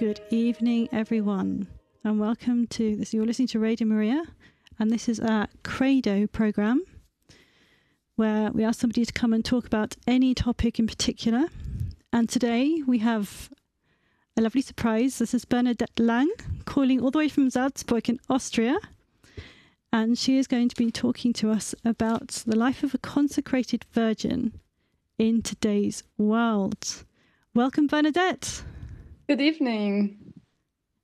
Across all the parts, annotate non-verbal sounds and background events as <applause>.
Good evening, everyone, and welcome to this. You're listening to Radio Maria, and this is our Credo program, where we ask somebody to come and talk about any topic in particular. And today we have a lovely surprise. This is Bernadette Lang, calling all the way from Salzburg in Austria. And she is going to be talking to us about the life of a consecrated virgin in today's world. Welcome, Bernadette. Good evening.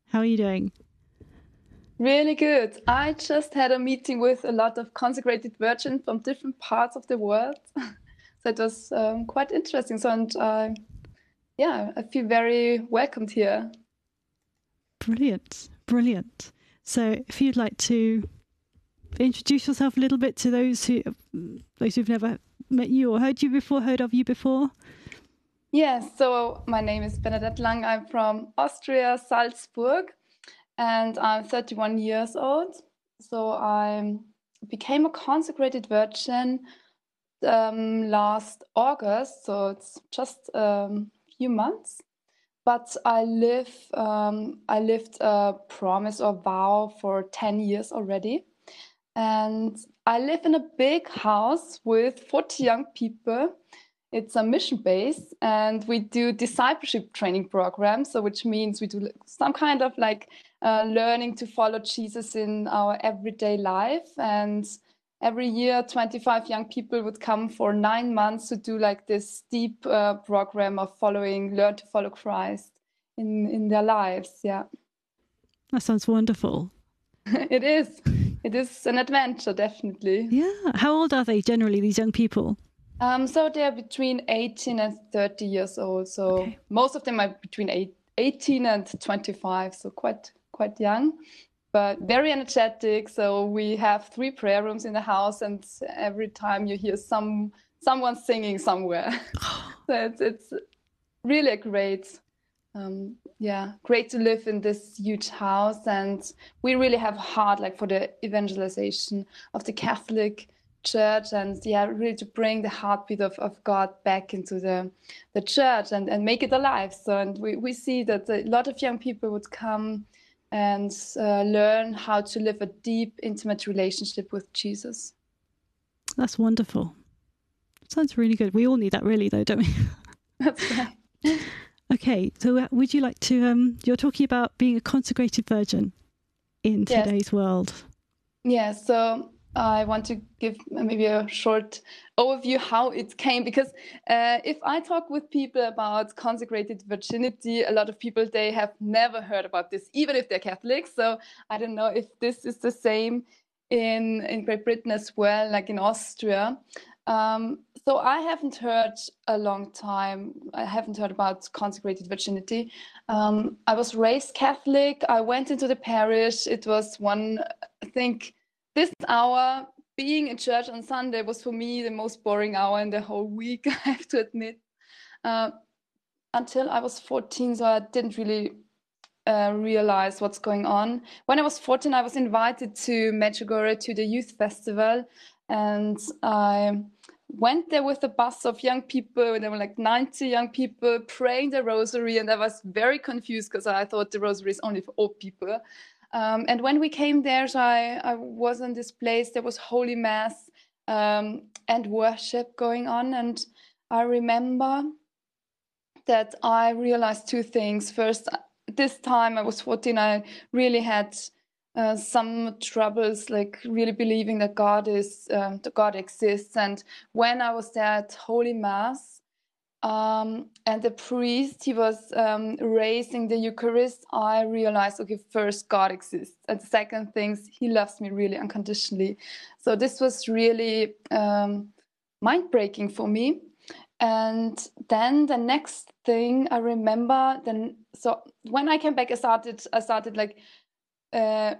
How are you doing? Really good. I just had a meeting with a lot of consecrated virgins from different parts of the world. <laughs> so it was um, quite interesting. So, and uh, yeah, I feel very welcomed here. Brilliant. Brilliant. So, if you'd like to introduce yourself a little bit to those who those who've never met you or heard you before, heard of you before. Yes, so my name is Bernadette Lang. I'm from Austria, Salzburg, and I'm 31 years old. So I became a consecrated virgin um, last August, so it's just a um, few months. But I live, um, I lived a promise or vow for 10 years already. And I live in a big house with 40 young people it's a mission base and we do discipleship training programs so which means we do some kind of like uh, learning to follow jesus in our everyday life. And every year 25 young people would come for nine months to do like this deep uh, program of following learn to follow christ in in their lives yeah. That sounds wonderful. <laughs> It is. It is an adventure definitely. Yeah. How old are they generally these young people um, so they're between 18 and 30 years old. So okay. most of them are between eight, 18 and 25, so quite quite young, but very energetic. So we have three prayer rooms in the house, and every time you hear some someone singing somewhere, <laughs> so it's it's really a great. Um, yeah, great to live in this huge house, and we really have heart like for the evangelization of the Catholic church and yeah really to bring the heartbeat of, of god back into the the church and, and make it alive. So and we, we see that a lot of young people would come and uh, learn how to live a deep intimate relationship with jesus. That's wonderful. Sounds really good. We all need that really though don't we? <laughs> That's right. Okay so uh, would you like to um you're talking about being a consecrated virgin in today's yes. world. Yeah so I want to give maybe a short overview how it came because uh, if I talk with people about consecrated virginity, a lot of people they have never heard about this, even if they're Catholic. So I don't know if this is the same in in Great Britain as well, like in Austria. Um, so I haven't heard a long time. I haven't heard about consecrated virginity. Um, I was raised Catholic. I went into the parish. It was one, I think this hour being in church on Sunday was for me the most boring hour in the whole week, <laughs> I have to admit. Uh, until I was 14, so I didn't really uh, realize what's going on. When I was 14, I was invited to Medjugorje to the youth festival, and I went there with a bus of young people. There were like 90 young people praying the rosary, and I was very confused because I thought the rosary is only for old people. Um, and when we came there, so I, I, was in this place, there was Holy Mass um, and worship going on. And I remember that I realized two things. First, this time I was 14, I really had uh, some troubles, like really believing that God is, um, that God exists. And when I was there at Holy Mass, um, and the priest he was um, raising the eucharist i realized okay first god exists. And second things he loves me really unconditionally. So this was really um, mind breaking for me. And then the next thing i remember then so when i came back i started i started like uh,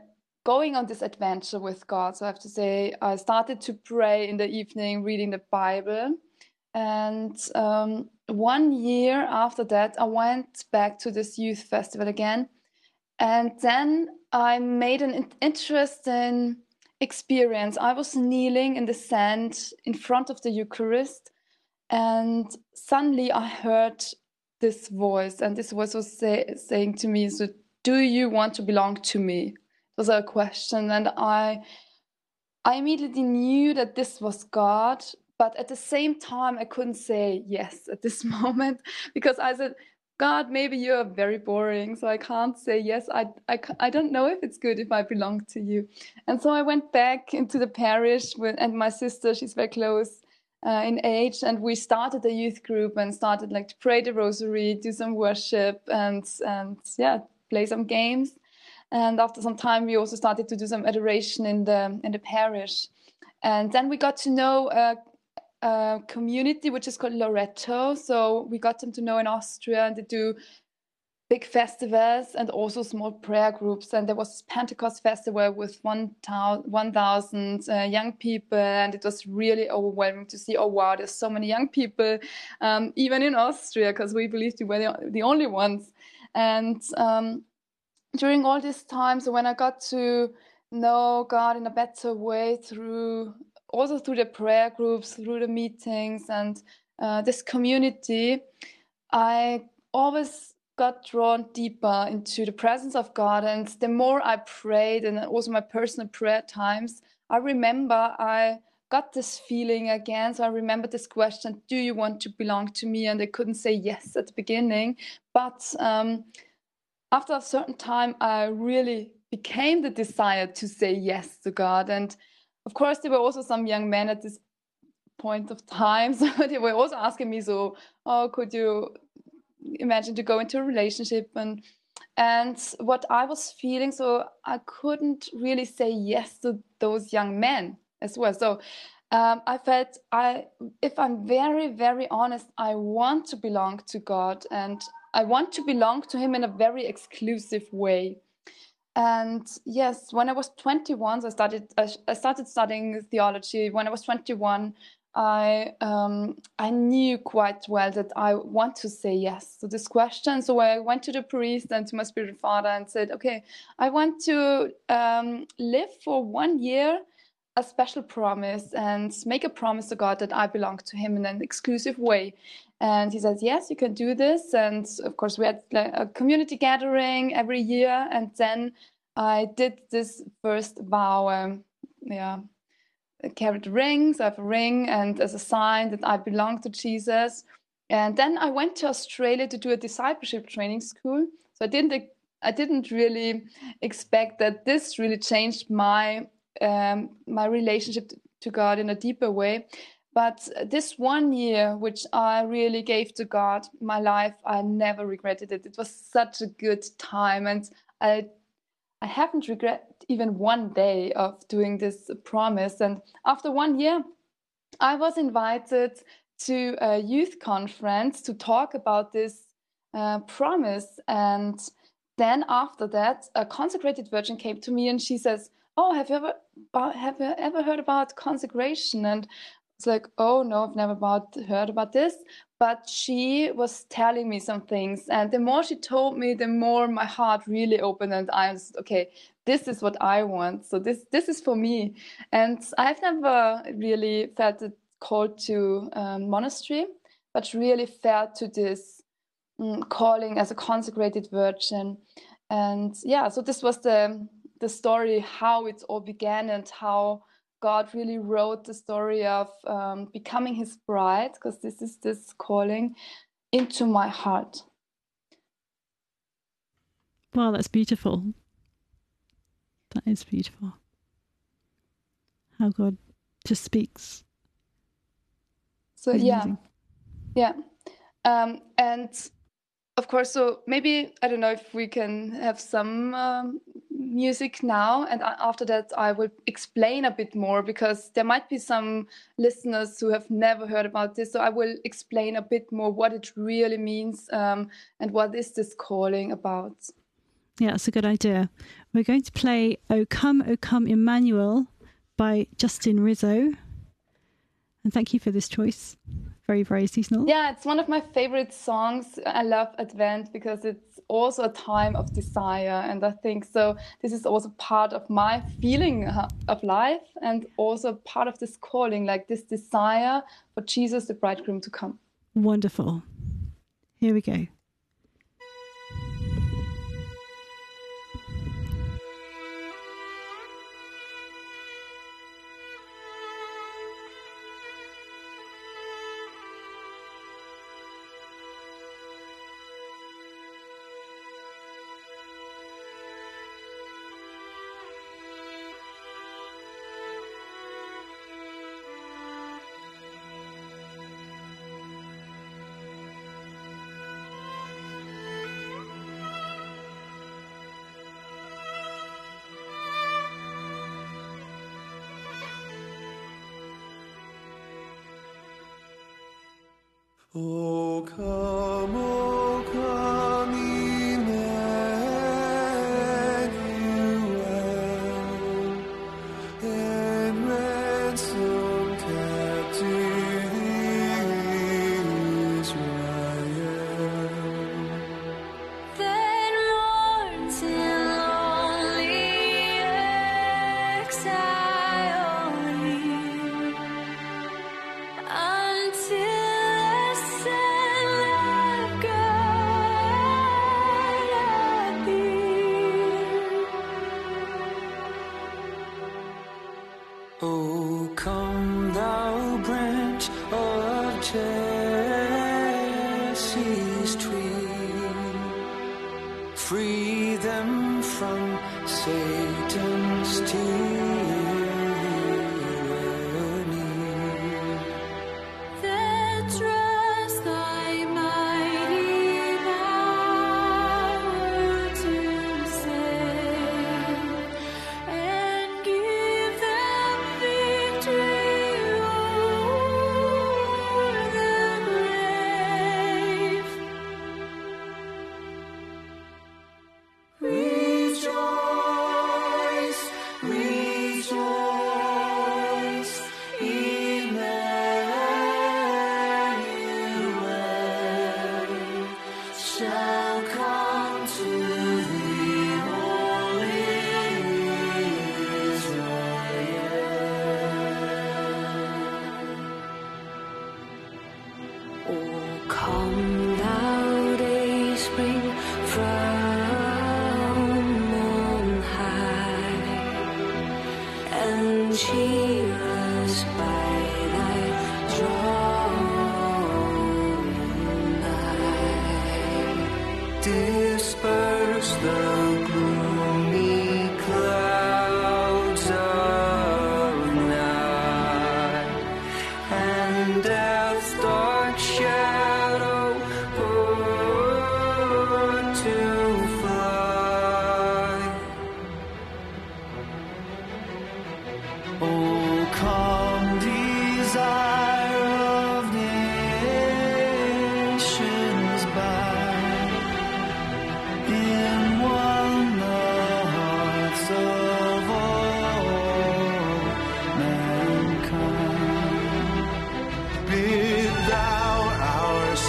going on this adventure with god. So i have to say i started to pray in the evening reading the bible and um, one year after that, I went back to this youth festival again. And then I made an interesting experience. I was kneeling in the sand in front of the Eucharist, and suddenly I heard this voice, and this voice was say, saying to me, "So, do you want to belong to me?" It was a question, and I, I immediately knew that this was God, but at the same time, I couldn't say yes at this <laughs> moment because I said, God, maybe you're very boring, so I can't say yes. I, I, I don't know if it's good if I belong to you. And so I went back into the parish with, and my sister, she's very close uh, in age, and we started a youth group and started like to pray the rosary, do some worship, and and yeah, play some games. And after some time, we also started to do some adoration in the in the parish. And then we got to know community which is called Loretto. So we got them to know in Austria, and they do big festivals and also small prayer groups. And there was this Pentecost festival with 1,000 uh, young people, and it was really overwhelming to see. Oh wow, there's so many young people, um, even in Austria, because we believed we were the, the only ones. And um, during all this time, so when I got to know God in a better way through also through the prayer groups, through the meetings, and uh, this community, I always got drawn deeper into the presence of God. And the more I prayed, and also my personal prayer times, I remember I got this feeling again. So I remember this question Do you want to belong to me? And I couldn't say yes at the beginning. But um, after a certain time, I really became the desire to say yes to God. And of course, there were also some young men at this point of time. <laughs> So they were also asking me, so, oh, could you imagine to go into a relationship? And and what I was feeling, so I couldn't really say yes to those young men as well. So um, I felt I, if I'm very, very honest, I want to belong to God and I want to belong to Him in a very exclusive way. And yes, when I was 21, so I started I started studying theology. When I was 21, I um, I knew quite well that I want to say yes to this question. So I went to the priest and to my spiritual father and said, "Okay, I want to um, live for one year." a special promise and make a promise to God that I belong to Him in an exclusive way. And he says, Yes, you can do this. And of course, we had like a community gathering every year. And then I did this first vow. Um, yeah, I carried rings. I have a ring, and as a sign that I belong to Jesus. And then I went to Australia to do a discipleship training school. So I didn't I didn't really expect that this really changed my um, my relationship to God in a deeper way. But this one year, which I really gave to God, my life, I never regretted it. It was such a good time, and I, I haven't regret even one day of doing this promise. And after one year, I was invited to a youth conference to talk about this uh, promise. And then after that, a consecrated virgin came to me and she says, "Oh, have you ever have you ever heard about consecration?" And it's like, oh no, I've never about heard about this. But she was telling me some things, and the more she told me, the more my heart really opened, and I was okay. This is what I want. So this this is for me, and I've never really felt it called to um, monastery, but really felt to this um, calling as a consecrated virgin, and yeah. So this was the the story how it all began and how God really wrote the story of um, becoming his bride, because this is this calling, into my heart. Wow, that's beautiful. That is beautiful. How God just speaks. So, yeah. Yeah. Um, and of course, so maybe, I don't know if we can have some um, music now and after that i will explain a bit more because there might be some listeners who have never heard about this so i will explain a bit more what it really means um, and what is this calling about. Yeah it's a good idea. We're going to play o come o come emmanuel by justin rizzo. And thank you for this choice very very seasonal yeah it's one of my favorite songs i love advent because it's also a time of desire. And I think so, this is also part of my feeling uh, of life and also part of this calling, like this desire for Jesus, the bridegroom, to come. Wonderful. Here we go.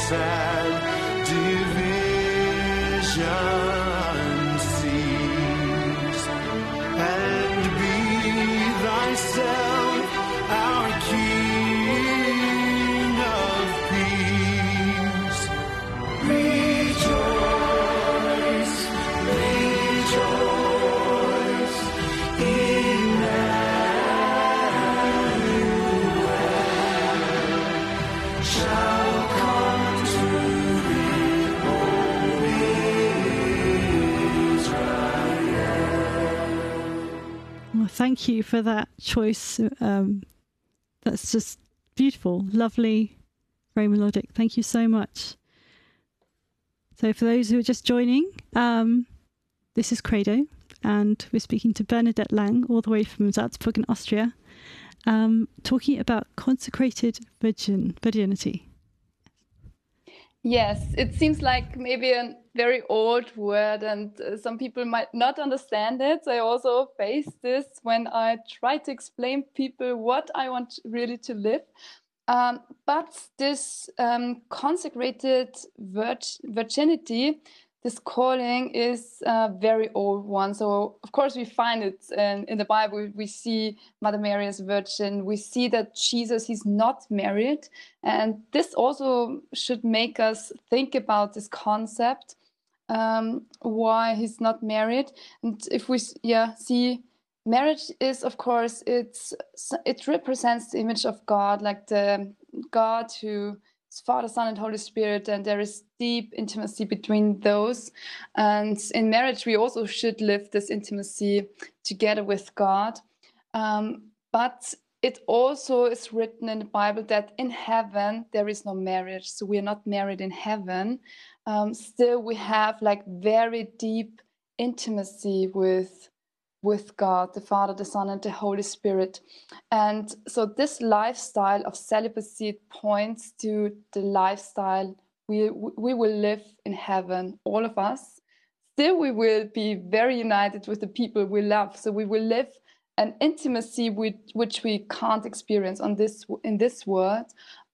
Sad division thank you for that choice. Um, that's just beautiful, lovely, very melodic. Thank you so much. So, for those who are just joining, um, this is Credo, and we're speaking to Bernadette Lang, all the way from Salzburg in Austria, um, talking about consecrated virgin virginity. Yes, it seems like maybe a very old word, and uh, some people might not understand it. I also face this when I try to explain people what I want really to live. Um, but this um, consecrated virg- virginity, this calling is a very old one. So, of course, we find it in, in the Bible. We see Mother Mary as virgin. We see that Jesus, he's not married. And this also should make us think about this concept um, why he's not married. And if we, yeah, see marriage is of course it's it represents the image of god like the god who is father son and holy spirit and there is deep intimacy between those and in marriage we also should live this intimacy together with god um, but it also is written in the bible that in heaven there is no marriage so we are not married in heaven um, still we have like very deep intimacy with with God, the Father, the Son, and the Holy Spirit. And so this lifestyle of celibacy points to the lifestyle we, we will live in heaven, all of us. Still, we will be very united with the people we love. So we will live an intimacy with, which we can't experience on this in this world,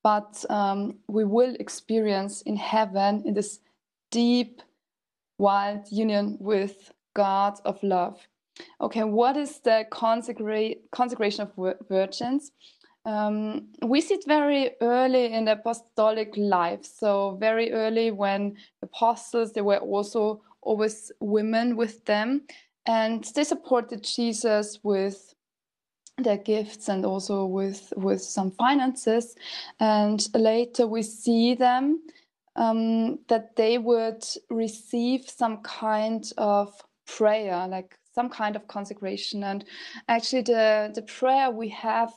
but um, we will experience in heaven in this deep, wild union with God of love. Okay, what is the consecra- consecration of virgins? Um, we see it very early in the apostolic life. So very early when apostles, there were also always women with them, and they supported Jesus with their gifts and also with with some finances. And later we see them um, that they would receive some kind of prayer, like some kind of consecration. And actually, the, the prayer we have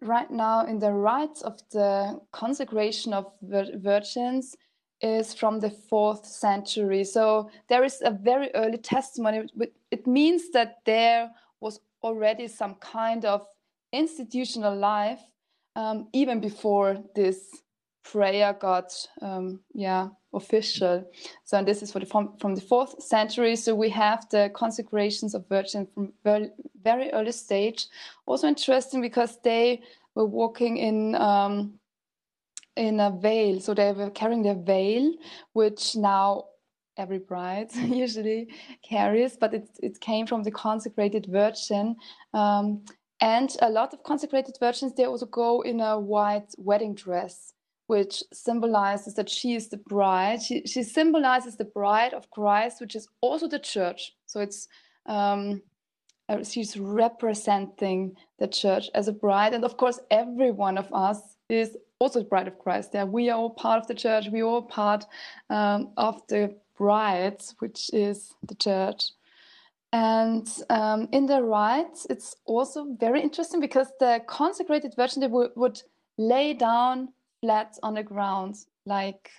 right now in the rites of the consecration of vir- virgins is from the fourth century. So there is a very early testimony. It means that there was already some kind of institutional life um, even before this prayer got um, yeah official. So this is the, from, from the fourth century. So we have the consecrations of virgin from very, very early stage. Also interesting because they were walking in um, in a veil. So they were carrying their veil, which now every bride <laughs> usually carries, but it, it came from the consecrated virgin. Um, and a lot of consecrated virgins, they also go in a white wedding dress which symbolizes that she is the bride. She, she symbolizes the bride of Christ, which is also the church. So it's um, uh, she's representing the church as a bride, and of course, every one of us is also the bride of Christ. Yeah, we are all part of the church. We are all part um, of the bride, which is the church. And um, in the rites, it's also very interesting because the consecrated virgin they would lay down flat on the ground, like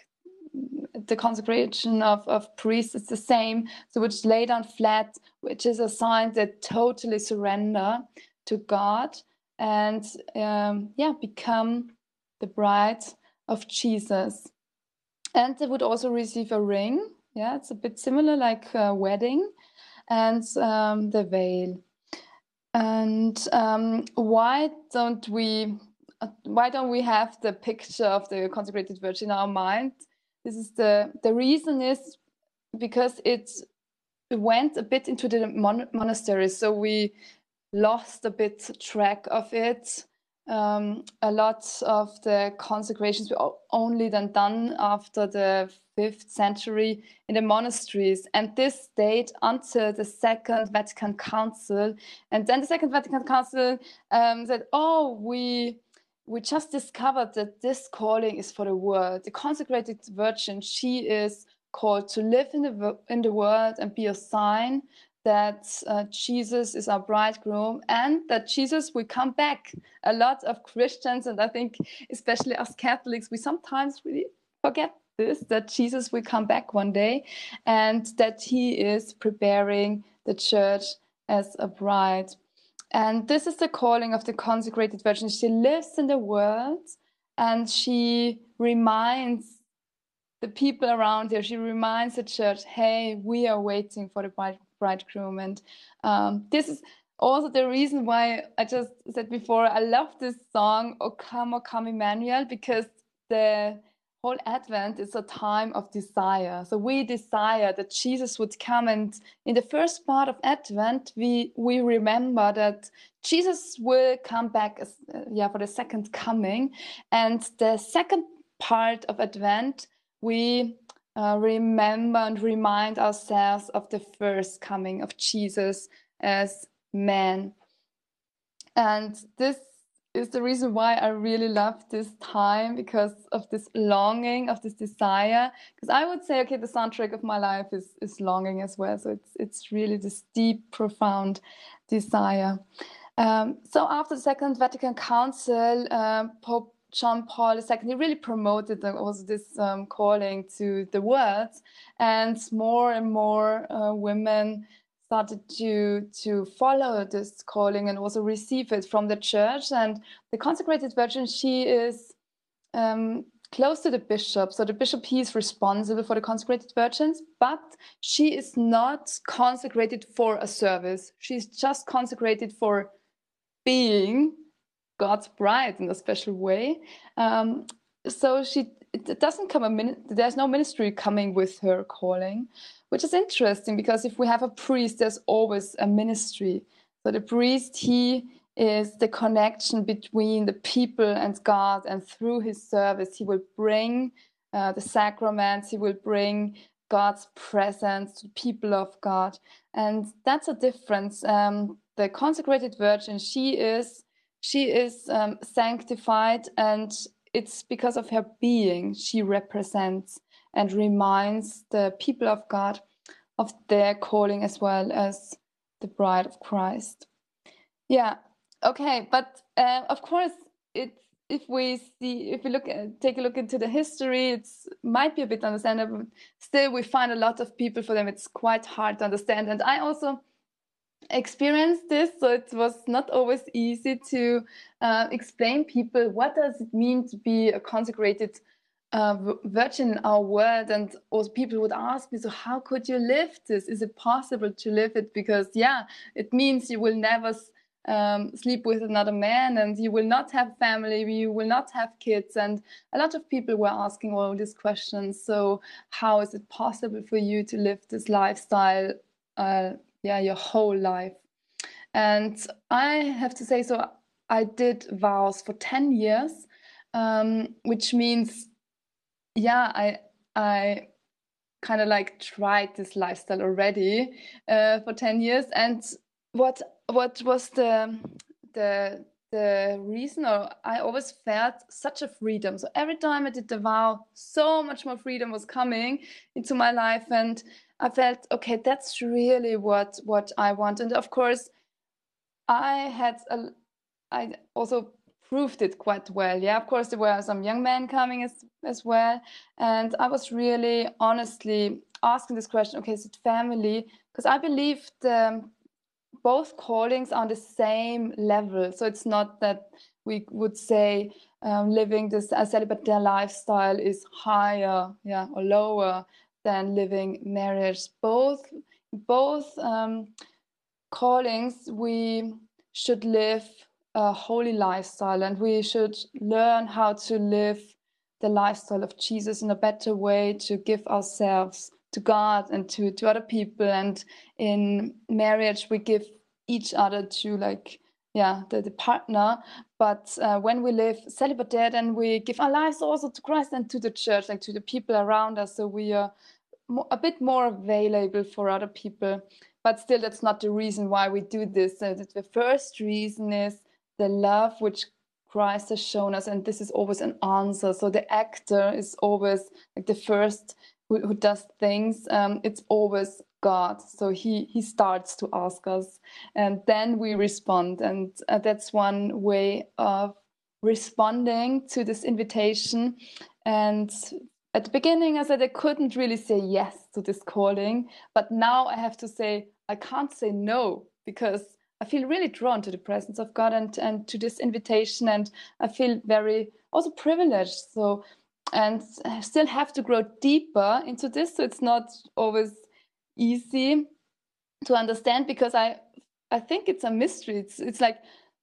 the consecration of, of priests is the same. So which lay down flat, which is a sign that totally surrender to God and um, yeah, become the bride of Jesus. And they would also receive a ring. Yeah, it's a bit similar like a wedding and um, the veil. And um, why don't we why don't we have the picture of the consecrated virgin in our mind? This is the the reason is because it went a bit into the mon- monastery, so we lost a bit track of it. Um, a lot of the consecrations were only then done after the fifth century in the monasteries, and this stayed until the Second Vatican Council. And then the Second Vatican Council um, said, "Oh, we." we just discovered that this calling is for the world. The consecrated virgin, she is called to live in the in the world and be a sign that uh, Jesus is our bridegroom and that Jesus will come back. A lot of Christians, and I think especially us Catholics, we sometimes really forget this that Jesus will come back one day and that he is preparing the church as a bride. And this is the calling of the consecrated virgin. She lives in the world and she reminds the people around her, she reminds the church, hey, we are waiting for the bride, bridegroom. And um, this is also the reason why I just said before, I love this song, O Come, O Come Emmanuel, because the whole Advent is a time of desire. So we desire that Jesus would come, and in the first part of Advent, we we remember that Jesus will come back, as, uh, yeah, for the second coming, and the second part of Advent, we uh, remember and remind ourselves of the first coming of Jesus as man. And this is the reason why I really love this time because of this longing, of this desire. Because I would say, okay, the soundtrack of my life is is longing as well. So it's it's really this deep, profound desire. Um, so after the Second Vatican Council, uh, Pope John Paul II, he really promoted also this um, calling to the world, and more and more uh, women started to to follow this calling and also receive it from the church. And the consecrated virgin, she is um, close to the bishop. So the bishop he is responsible for the consecrated virgins, but she is not consecrated for a service. She's just consecrated for being God's bride in a special way. Um, so she it doesn't come a minute. There's no ministry coming with her calling, which is interesting because if we have a priest, there's always a ministry. So the priest, he is the connection between the people and God, and through his service, he will bring uh, the sacraments, he will bring God's presence to the people of God, and that's a difference. Um, the consecrated virgin, she is she is um, sanctified, and it's because of her being she represents and reminds the people of God of their calling as well as the bride of Christ. Yeah, okay, but uh, of course, it's if we see if we look at, take a look into the history, it's might be a bit understandable. Still, we find a lot of people for them it's quite hard to understand, and I also experienced this so it was not always easy to uh, explain people what does it mean to be a consecrated uh, virgin in our world and also people would ask me so how could you live this? Is it possible to live it? Because yeah it means you will never um, sleep with another man and you will not have family you will not have kids and a lot of people were asking all these questions. So how is it possible for you to live this lifestyle uh, yeah your whole life. And i have to say so i did vows for 10 years um, which means yeah i i kind of like tried this lifestyle already uh, for 10 years. And what what was the the the reason or i always felt such a freedom. So every time i did the vow so much more freedom was coming into my life. And I felt okay, that's really what what I want. And of course, I had a, I also proved it quite well. Yeah, of course there were some young men coming as as well, and I was really honestly asking this question. Okay, is it family? Because I believe the both callings are on the same level. So it's not that we would say um, living this celibate lifestyle is higher, yeah, or lower than living marriage. Both both um, callings we should live a holy lifestyle and we should learn how to live the lifestyle of Jesus in a better way to give ourselves to God and to, to other people. And in marriage, we give each other to like, yeah, the, the partner. But uh, when we live celibate, then we give our lives also to Christ and to the church, like to the people around us. So we are a bit more available for other people. But still, that's not the reason why we do this. The first reason is the love which Christ has shown us, and this is always an answer. So the actor is always like the first who, who does things. Um, it's always God. So he he starts to ask us, and then we respond, and uh, that's one way of responding to this invitation. And at the beginning, I said I couldn't really say yes to this calling, but now I have to say I can't say no because I feel really drawn to the presence of God and, and to this invitation, and I feel very also privileged. So, and I still have to grow deeper into this. So it's not always easy to understand because I I think it's a mystery. It's it's like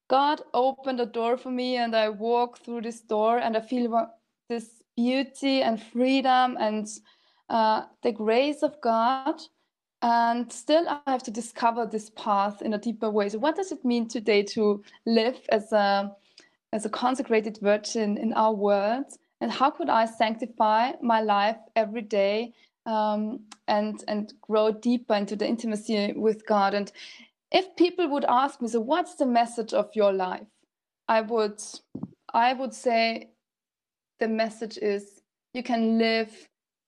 God opened a door for me, and I walk through this door, and I feel this beauty and freedom and uh, the grace of God. And still, I have to discover this path in a deeper way. So, what does it mean today to live as a as a consecrated virgin in our world? And how could I sanctify my life every day um, and and grow deeper into the intimacy with God? And if people would ask me, so what's the message of your life? I would I would say the message is you can live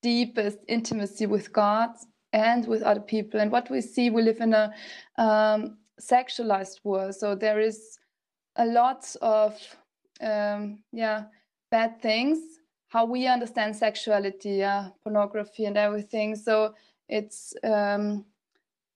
deepest intimacy with God and with other people. And what we see, we live in a um, sexualized world. So there is a lot of um, yeah bad things. How we understand sexuality, yeah, pornography and everything. So it's um,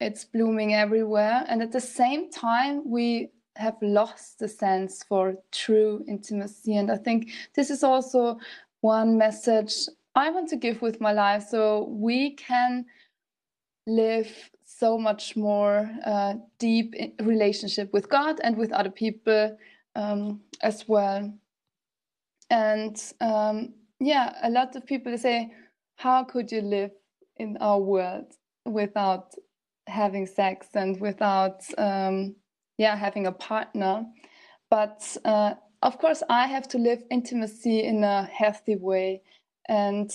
it's blooming everywhere, and at the same time we have lost the sense for true intimacy. And I think this is also one message I want to give with my life, so we can live so much more uh, deep relationship with God and with other people um, as well. And um, yeah, a lot of people say, "How could you live in our world without having sex and without um, yeah having a partner?" But uh, of course, I have to live intimacy in a healthy way, and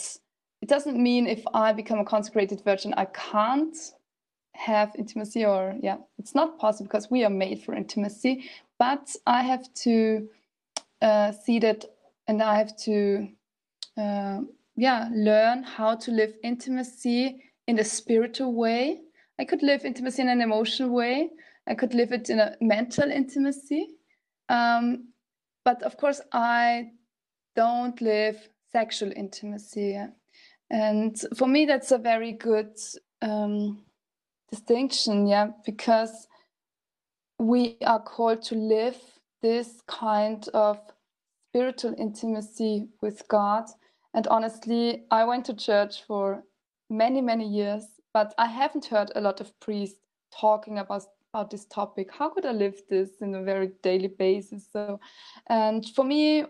it doesn't mean if I become a consecrated virgin, I can't have intimacy or yeah it's not possible because we are made for intimacy. But i have to uh, see that and i have to uh, yeah learn how to live intimacy in a spiritual way. I could live intimacy in an emotional way i could live it in a mental intimacy. Um, but of course i don't live sexual intimacy. And for me that's a very good um, distinction yeah because we are called to live this kind of spiritual intimacy with god. And honestly i went to church for many many years but i haven't heard a lot of priests talking about about this topic how could i live this in a very daily basis? So and for me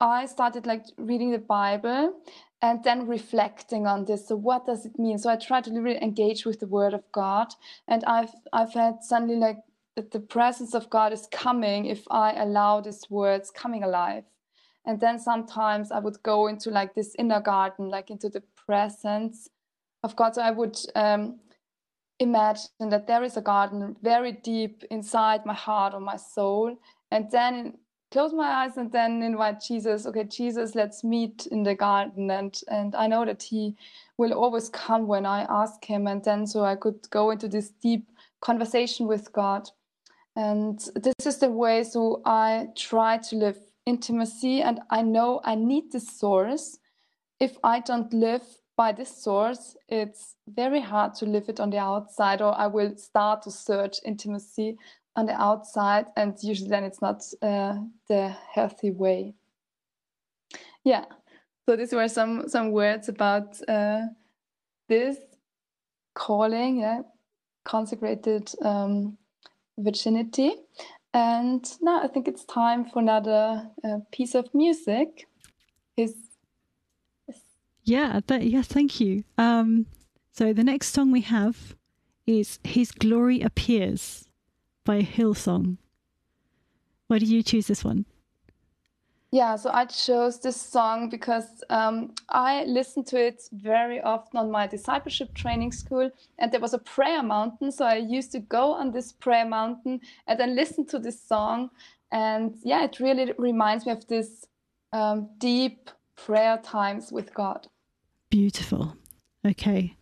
i started like reading the bible and then reflecting on this. So what does it mean? So i try to really engage with the word of god and i've i've had suddenly like the presence of god is coming if i allow these words coming alive. And then sometimes i would go into like this inner garden like into the presence of god. So i would um, imagine that there is a garden very deep inside my heart or my soul and then close my eyes and then invite Jesus. Okay, Jesus, let's meet in the garden. And and I know that He will always come when I ask Him. And then so I could go into this deep conversation with God. And this is the way. So I try to live intimacy, and I know I need this source. If I don't live by this source, it's very hard to live it on the outside, or I will start to search intimacy on the outside and usually then it's not uh, the healthy way. Yeah. So these were some some words about uh, this calling yeah consecrated um, virginity. And now i think it's time for another uh, piece of music. Is Yeah, that, yes, thank you. Um, so the next song we have is His Glory Appears by Hillsong. Why did you choose this one? Yeah, so I chose this song because um, I listened to it very often on my discipleship training school, and there was a prayer mountain. So I used to go on this prayer mountain and then listen to this song. And yeah, it really reminds me of this um, deep prayer times with God. Beautiful. Okay.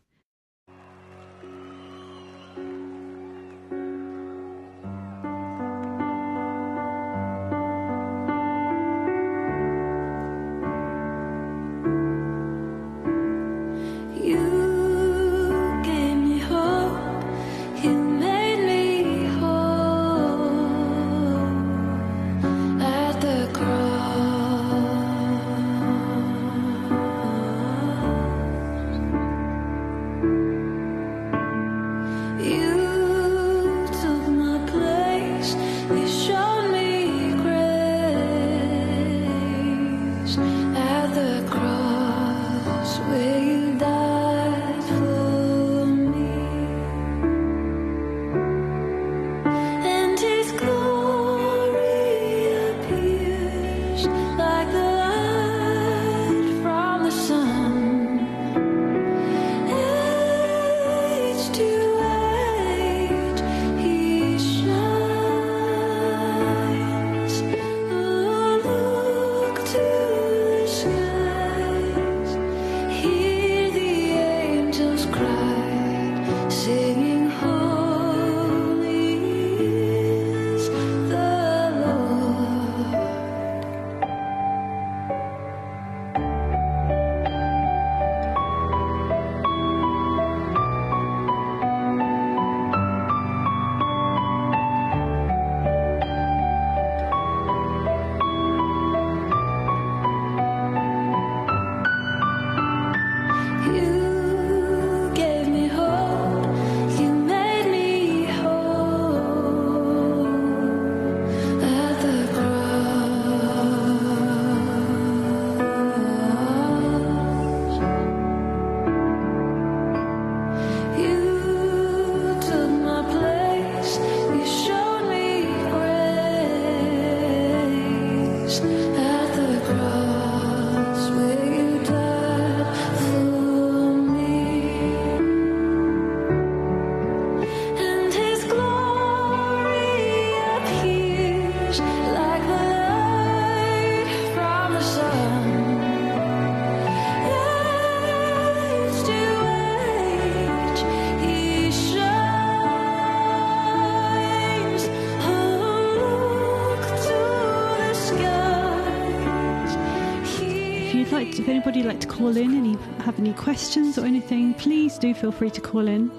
Call in and you have any questions or anything, please do feel free to call in.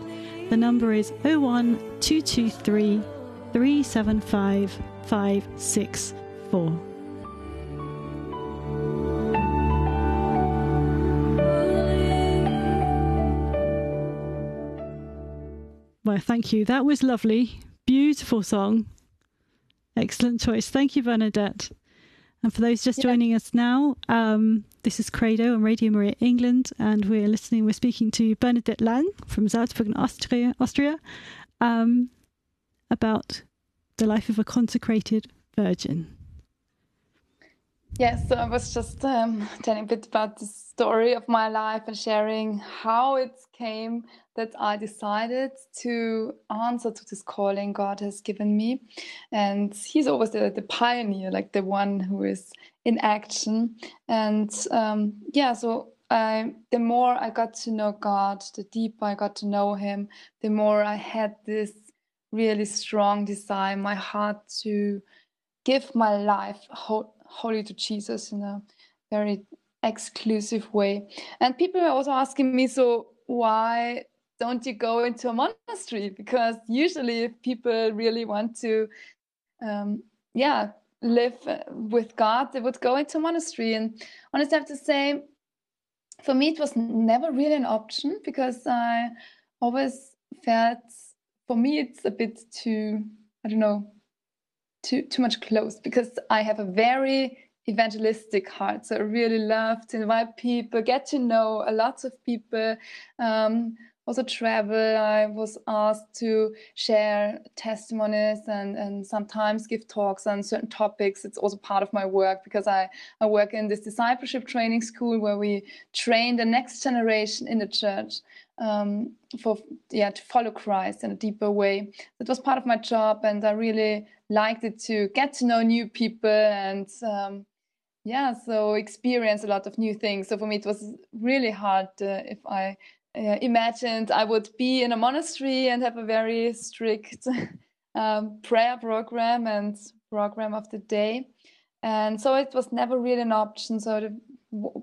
The number is 01 223 375 564. Well, thank you. That was lovely. Beautiful song. Excellent choice. Thank you, Bernadette. And for those just Yeah. joining us now, um, this is Credo on Radio Maria England, and we're listening, we're speaking to Bernadette Lang from Salzburg in Austria, Austria um, about the life of a consecrated virgin. Yes, so I was just um, telling a bit about the story of my life and sharing how it came that I decided to answer to this calling God has given me. And He's always the, the pioneer, like the one who is in action. And um, yeah, so I, the more I got to know God, the deeper I got to know Him, the more I had this really strong desire in my heart to give my life whole, wholly to Jesus in a very exclusive way. And people are also asking me, so why don't you go into a monastery? Because usually, if people really want to, um, yeah, live uh, with God, they would go into a monastery. And honestly, I have to say, for me, it was never really an option because I always felt, for me, it's a bit too, I don't know, too too much close because I have a very evangelistic heart. So I really love to invite people, get to know a lot of people, um, also travel. I was asked to share testimonies and, and sometimes give talks on certain topics. It's also part of my work because I, I work in this discipleship training school where we train the next generation in the church um, for yeah to follow Christ in a deeper way. It was part of my job, and I really liked it to get to know new people and um, yeah, so experience a lot of new things. So for me, it was really hard uh, if I uh, imagined I would be in a monastery and have a very strict <laughs> um, prayer program and program of the day. And so it was never really an option. So, the,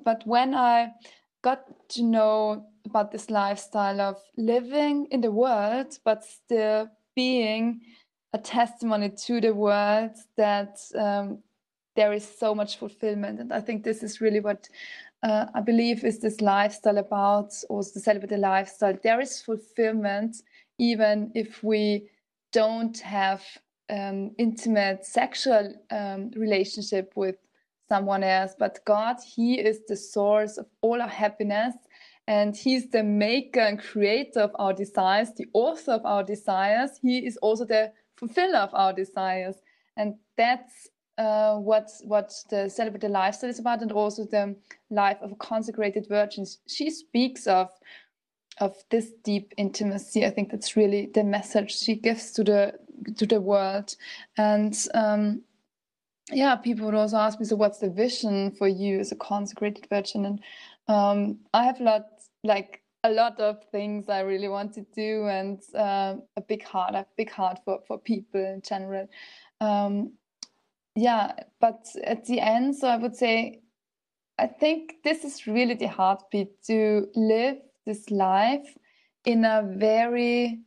but when I got to know about this lifestyle of living in the world, but still being a testimony to the world that um, there is so much fulfillment. And I think this is really what uh, I believe is this lifestyle about, or the celibacy lifestyle. There is fulfillment even if we don't have um, intimate sexual um, relationship with someone else. But God, He is the source of all our happiness. And he's the maker and creator of our desires, the author of our desires. He is also the fulfiller of our desires. And that's uh, what what the celibacy lifestyle is about, and also the life of a consecrated virgin. She speaks of of this deep intimacy. I think that's really the message she gives to the to the world. And um, yeah, people would also ask me, so what's the vision for you as a consecrated virgin? And um, I have a lot like a lot of things I really want to do, and uh, a big heart. A big heart for for people in general. Um, yeah, but at the end, so I would say, I think this is really the heartbeat to live this life in a very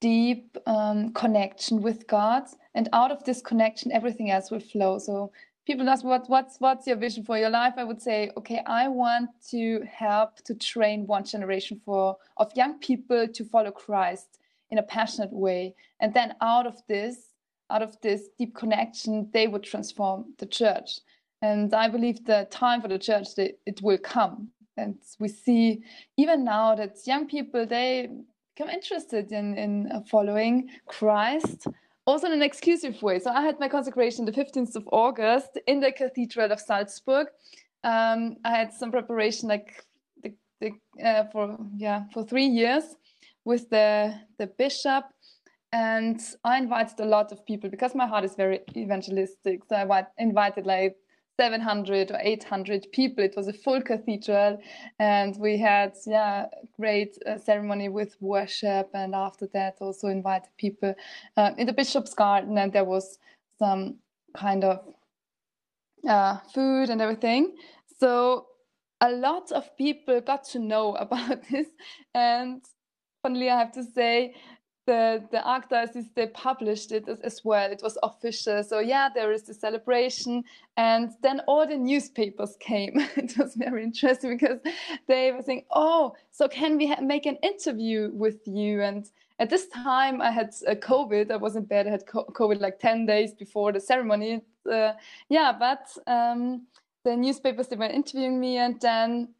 deep um, connection with God, and out of this connection, everything else will flow. So people ask what what's what's your vision for your life? I would say, okay, I want to help to train one generation for of young people to follow Christ in a passionate way, and then out of this out of this deep connection, they would transform the church. And I believe the time for the church, that it will come. And we see even now that young people, they become interested in, in following Christ also in an exclusive way. So I had my consecration the 15th of August in the Cathedral of Salzburg. Um, I had some preparation like the, the, uh, for yeah for three years with the the bishop, and I invited a lot of people because my heart is very evangelistic. So I invited like 700 or 800 people. It was a full cathedral, and we had yeah great uh, ceremony with worship. And after that, also invited people uh, in the bishop's garden, and there was some kind of uh, food and everything. So a lot of people got to know <laughs> about this, and funnily, I have to say. The, the Archdiocese, they published it as, as well. It was official. So yeah, there is the celebration. And then all the newspapers came. <laughs> it was very interesting because they were saying, oh, so can we ha- make an interview with you? And at this time, I had uh, COVID. I was in bed. I had co- COVID like 10 days before the ceremony. Uh, yeah, but um, the newspapers, they were interviewing me. And then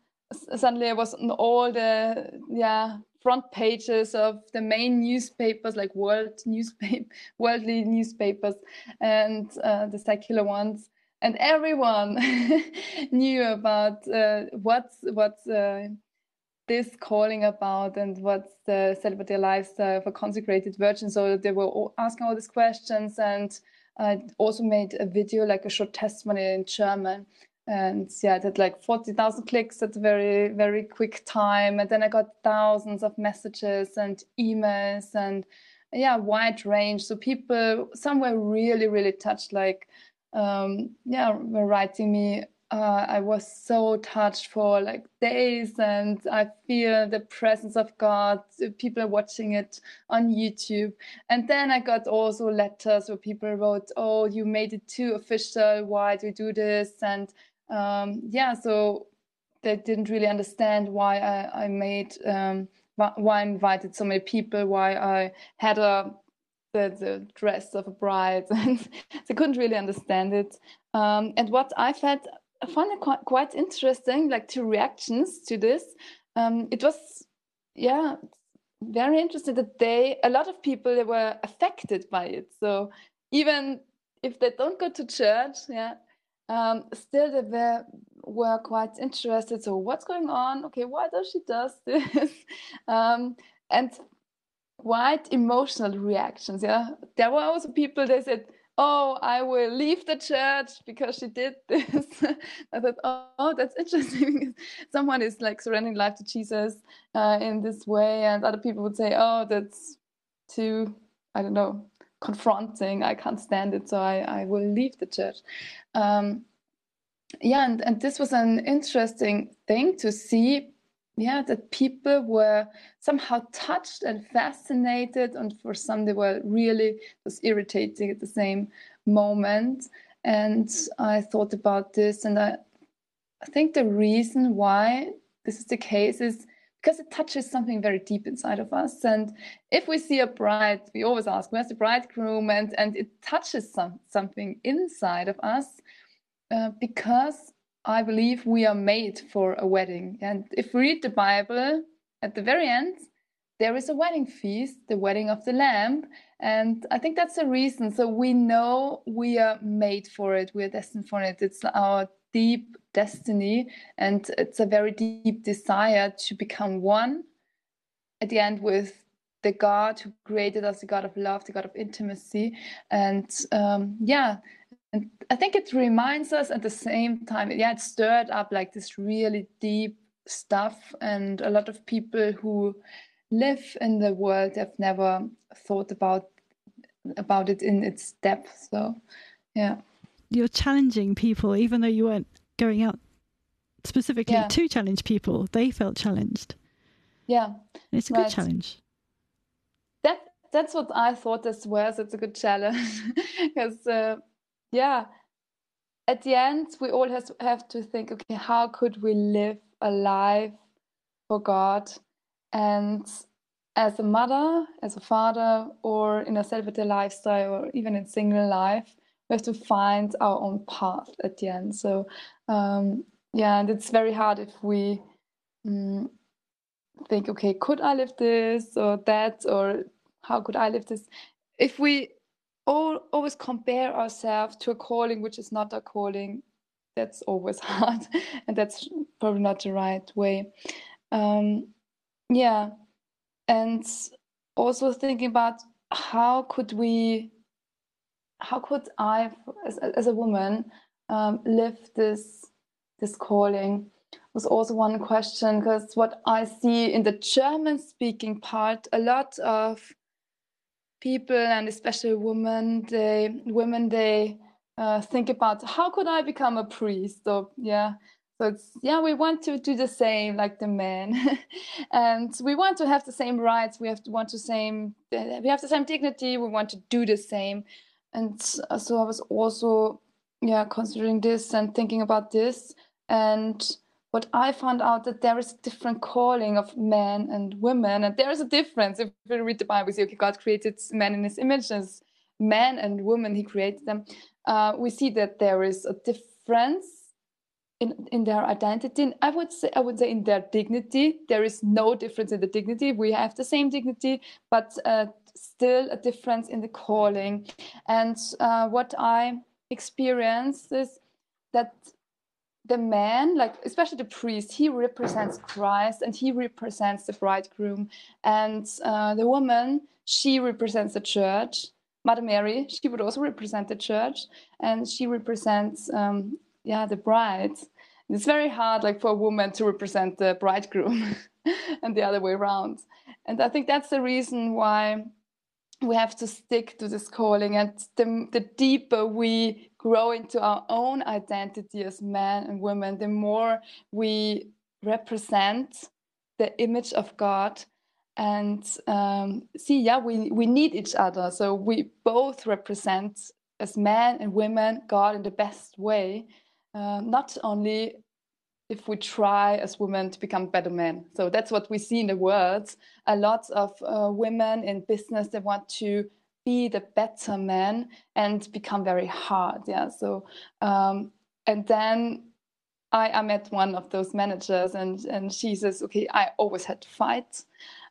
suddenly I was on all the, yeah, front pages of the main newspapers, like world <laughs> newspaper, worldly newspapers, and uh, the secular ones, and everyone <laughs> knew about uh, what's what's uh, this calling about and what's the celibacy lifestyle for consecrated virgins. So they were all asking all these questions, and I also made a video, like a short testimony in German and yeah, I had like 40,000 clicks at a very, very quick time. And then I got thousands of messages and emails and yeah, wide range. So people, some were really, really touched, like, um, yeah, were writing me. Uh, I was so touched for like days, and I feel the presence of God. People are watching it on YouTube, and then I got also letters where people wrote, "Oh, you made it too official. Why do you do this?" And um, yeah, so they didn't really understand why I, I made um, why I invited so many people, why I had a the, the dress of a bride, <laughs> and they couldn't really understand it. Um, and what I felt I found it quite, quite interesting, like two reactions to this. Um, it was yeah very interesting that they a lot of people they were affected by it. So even if they don't go to church, yeah, um, still they were, were quite interested. So what's going on? Okay, why does she does <laughs> this? um, and quite emotional reactions. Yeah, there were also people they said, "Oh, I will leave the church because she did <laughs> this." I thought, "Oh, that's interesting." <laughs> Someone is like surrendering life to Jesus uh, in this way, and other people would say, "Oh, that's too, I don't know." Confronting i can't stand it so i, I will leave the church um, yeah and, and this was an interesting thing to see yeah that people were somehow touched and fascinated and for some they were really just irritating at the same moment. And i thought about this and i i think the reason why this is the case is because it touches something very deep inside of us and if we see a bride we always ask where's the bridegroom and and it touches some, something inside of us uh, because I believe we are made for a wedding. And if we read the Bible, at the very end, there is a wedding feast, the wedding of the Lamb. And I think that's the reason. So we know we are made for it, we are destined for it. It's our deep destiny, and it's a very deep desire to become one at the end with the God who created us, the God of love, the God of intimacy. And um, yeah, and I think it reminds us at the same time, yeah, it stirred up like this really deep stuff. And a lot of people who live in the world have never thought about about it in its depth. So yeah. You're challenging people, even though you weren't going out specifically Yeah. to challenge people. They felt challenged. Yeah. And it's a good challenge. that that's what I thought as well. So it's a good challenge <laughs> because uh, yeah, at the end we all has have to think, okay, how could we live a life for God? And as a mother, as a father, or in a celibacy lifestyle, or even in single life, we have to find our own path at the end. So um, yeah, and it's very hard if we. mm think, okay, could I live this or that, or how could I live this? If we all, always compare ourselves to a calling which is not a calling, that's always <laughs> hard, and that's probably not the right way. Um, yeah, and also thinking about how could we, how could I, as, as a woman, um, live this this calling was also one question because what I see in the German speaking part, a lot of people and especially women, they women they uh, think about how could I become a priest? So yeah, so it's yeah we want to do the same like the men, <laughs> and we want to have the same rights. We have to want the same. We have the same dignity. We want to do the same, and uh, so I was also yeah considering this and thinking about this and what I found out that there is a different calling of men and women, and there is a difference. If we read the Bible, we see okay, God created man in His image as man and woman. He created them. Uh, we see that there is a difference in in their identity. And I would say I would say in their dignity. There is no difference in the dignity. We have the same dignity, but uh, still a difference in the calling. And uh, what I experienced is that the man, like especially the priest, he represents Christ and he represents the bridegroom. And uh, the woman, she represents the church. Mother Mary, she would also represent the church, and she represents, um, yeah, the bride. It's very hard, like for a woman to represent the bridegroom, <laughs> and the other way around. And I think that's the reason why we have to stick to this calling and the, the deeper we grow into our own identity as men and women the more we represent the image of god. And um, see yeah we, we need each other. So we both represent as men and women god in the best way uh, not only if we try as women to become better men. So that's what we see in the world. A lot of uh, women in business they want to be the better man and become very hard. Yeah. So um, and then I, I met one of those managers and and she says, okay, I always had to fight.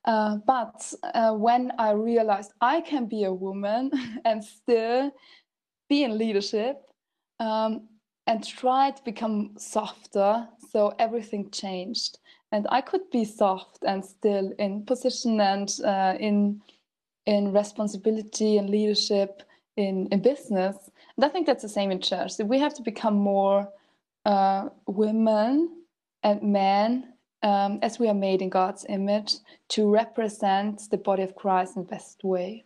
Uh, but uh, when I realized I can be a woman <laughs> and still be in leadership, um, and try to become softer. So everything changed. And I could be soft and still in position and uh, in in responsibility and leadership in, in business. And I think that's the same in church. We have to become more uh, women and men um, as we are made in God's image to represent the body of Christ in the best way.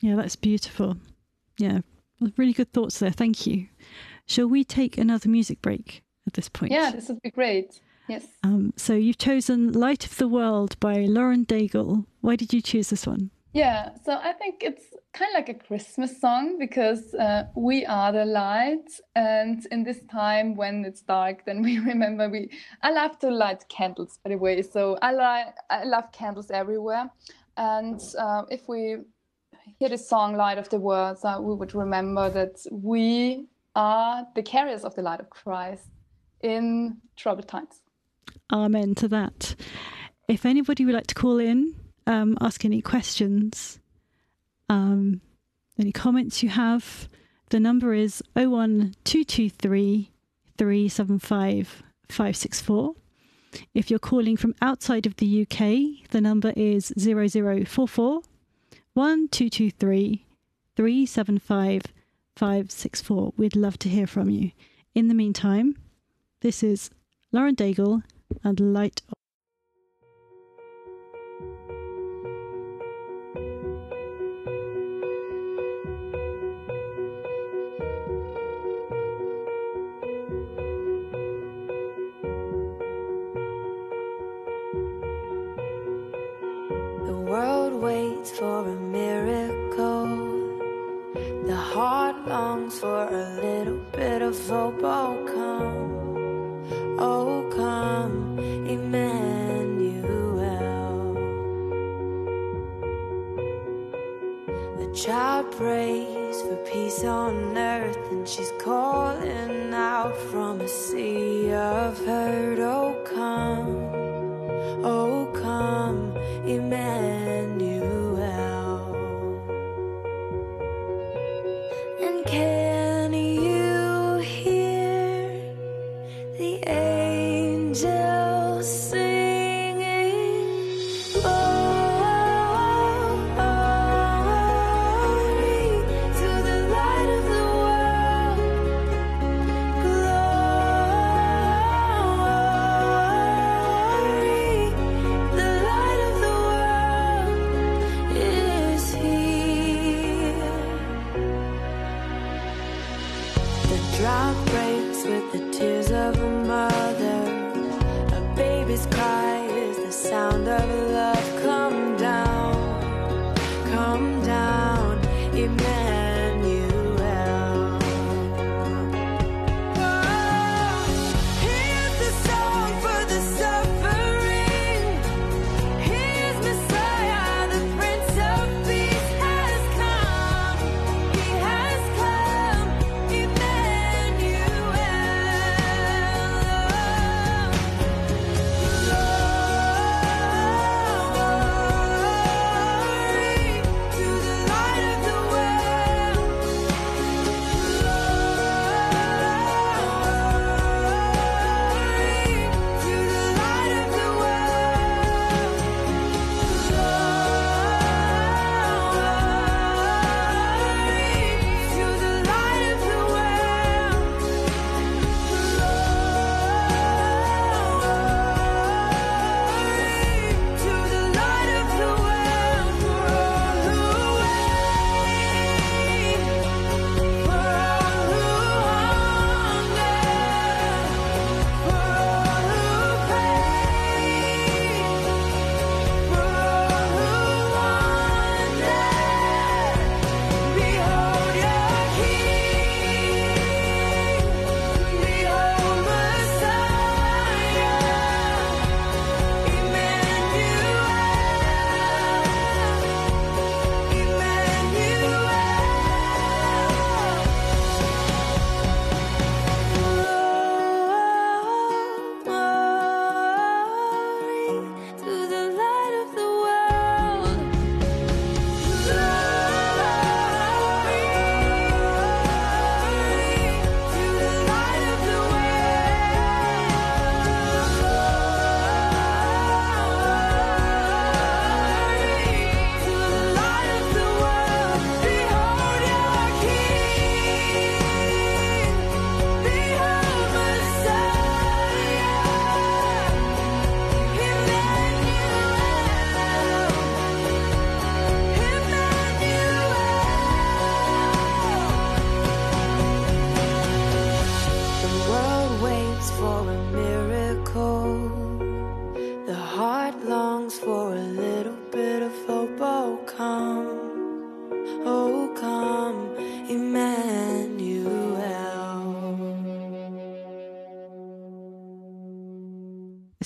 Yeah, that's beautiful. Yeah, really good thoughts there. Thank you. Shall we take another music break at this point? Yeah, this would be great. Yes. Um, so you've chosen "Light of the World" by Lauren Daigle. Why did you choose this one? Yeah, so I think it's kind of like a Christmas song because uh, we are the light, and in this time when it's dark, then we <laughs> remember we. I love to light candles, by the way. So I like I love candles everywhere, and uh, if we hear the song "Light of the World," uh, we would remember that we are the carriers of the light of Christ in troubled times. Amen to that. If anybody would like to call in, um, ask any questions, um, any comments you have, the number is 01223 375 564. If you're calling from outside of the UK, the number is 0044 1223 375 564. We'd love to hear from you. In the meantime, this is Lauren Daigle and Light.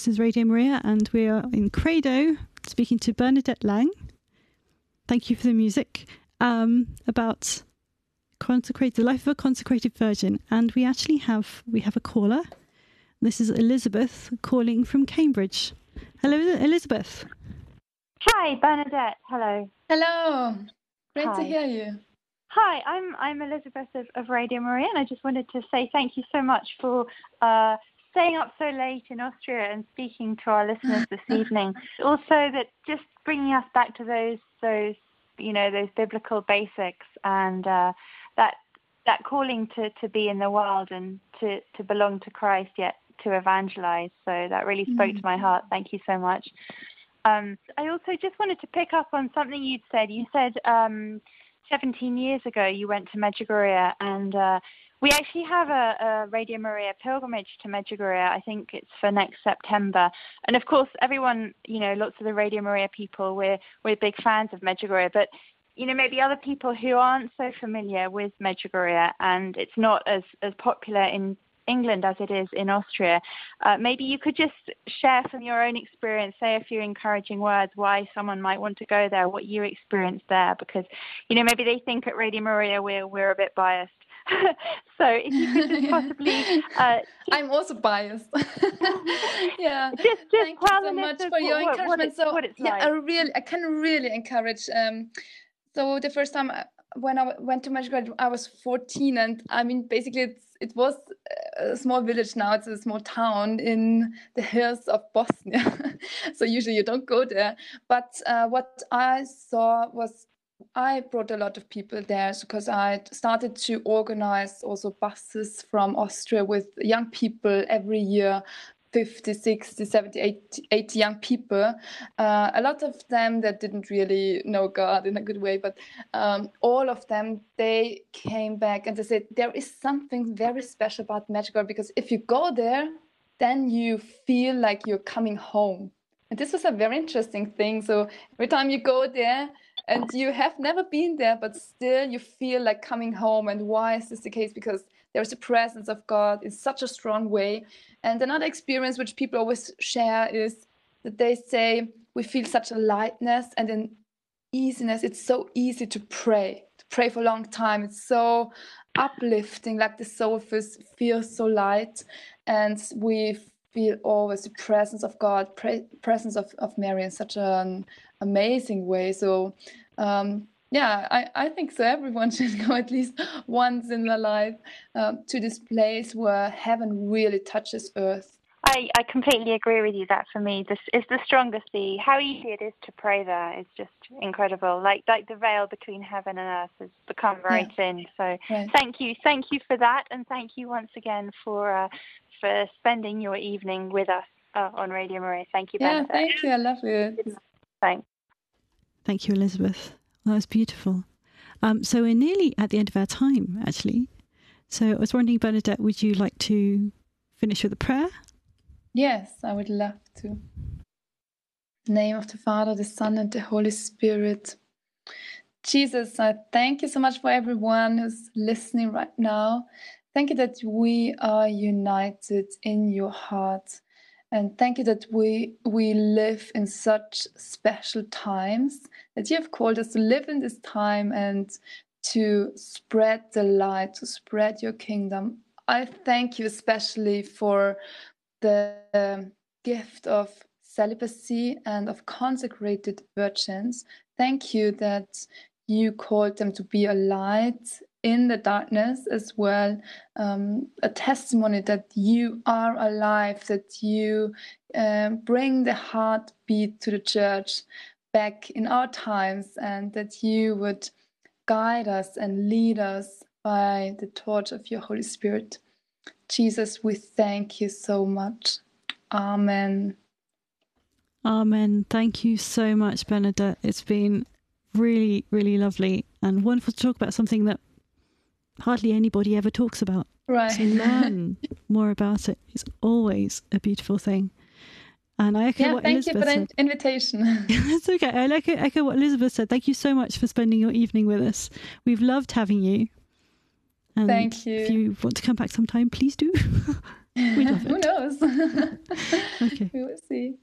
This is Radio Maria, and we are in Credo speaking to Bernadette Lang. Thank you for the music um, about consecrate the life of a consecrated virgin, and we actually have we have a caller. This is Elizabeth calling from Cambridge. Hello, Elizabeth. Hi, Bernadette. Hello. Hello. Great to hear you. Hi, I'm I'm Elizabeth of, of Radio Maria, and I just wanted to say thank you so much for uh, staying up so late in Austria and speaking to our listeners this <laughs> evening. Also, that just bringing us back to those those you know those biblical basics and uh, that that calling to, to be in the world and to, to belong to Christ yet to evangelize. So that really spoke to my heart. Thank you so much. Um, I also just wanted to pick up on something you'd said. You said um, 17 years ago you went to Medjugorje, and uh, we actually have a, a Radio Maria pilgrimage to Medjugorje. I think it's for next September. And of course, everyone, you know, lots of the Radio Maria people, we're we're big fans of Medjugorje, but you know, maybe other people who aren't so familiar with Medjugorje and it's not as, as popular in England as it is in Austria. Uh, maybe you could just share from your own experience, say a few encouraging words why someone might want to go there, what you experienced there, because you know maybe they think at Radio Maria we're we're a bit biased. <laughs> so if you could just possibly <laughs> uh, I'm also biased. <laughs> yeah. just just Thank you so much for your what, what, what encouragement. so what it's yeah, like. I really, I can really encourage. Um, so the first time, I, when I went to Medjugorje, I was 14, and I mean, basically, it's, it was a small village now. It's a small town in the hills of Bosnia. so usually you don't go there. But uh, what I saw was I brought a lot of people there because I started to organize also buses from Austria with young people every year 50, 60, 70, 80, 80 young people. Uh, a lot of them that didn't really know God in a good way, but um, all of them, they came back and they said, there is something very special about Medjugorje because if you go there, then you feel like you're coming home. And this was a very interesting thing. So every time you go there, and you have never been there, but still you feel like coming home. And why is this the case? Because there's a presence of God in such a strong way. And another experience which people always share is that they say we feel such a lightness and an easiness. It's so easy to pray, to pray for a long time. It's so uplifting, like the soul feels, feels so light. And we feel always the presence of God, pre- presence of, of Mary in such an amazing way. So, um, yeah, I, I think so. Everyone <laughs> should go at least once in their life um, to this place where heaven really touches earth. I, I completely agree with you. That for me, this is the strongest the how easy it is to pray there is just incredible. Like like the veil between heaven and earth has become very Yeah. thin. So Right. thank you, thank you for that, and thank you once again for uh, for spending your evening with us uh, on Radio Maria. Thank you, Yeah, Bernadette. thank you. I love it. Thanks. Thank you, Elizabeth. That was beautiful. Um, so we're nearly at the end of our time, actually. So I was wondering, Bernadette, would you like to finish with a prayer? Yes, I would love to. In name of the Father, the Son, and the Holy Spirit. Jesus, I thank you so much for everyone who's listening right now. Thank you that we are united in your heart. And thank you that we we live in such special times, that you have called us to live in this time and to spread the light, to spread your kingdom. I thank you especially for the gift of celibacy and of consecrated virgins. Thank you that you called them to be a light in the darkness as well, um, a testimony that you are alive, that you um, bring the heartbeat to the church back in our times, and that you would guide us and lead us by the torch of your Holy Spirit. Jesus, we thank you so much. Amen. Amen. Thank you so much, Bernadette. It's been really, really lovely and wonderful to talk about something that hardly anybody ever talks about. To Right. learn <laughs> more about it is always a beautiful thing. And I echo Yeah, what thank you Elizabeth for the said. in- invitation. <laughs> <laughs> It's okay. I like it, echo what Elizabeth said. Thank you so much for spending your evening with us. We've loved having you. And Thank you. If you want to come back sometime, please do. we love it. Who knows? Okay. We will see.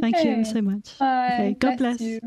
Thank you so much. Bye. Okay, God bless. you.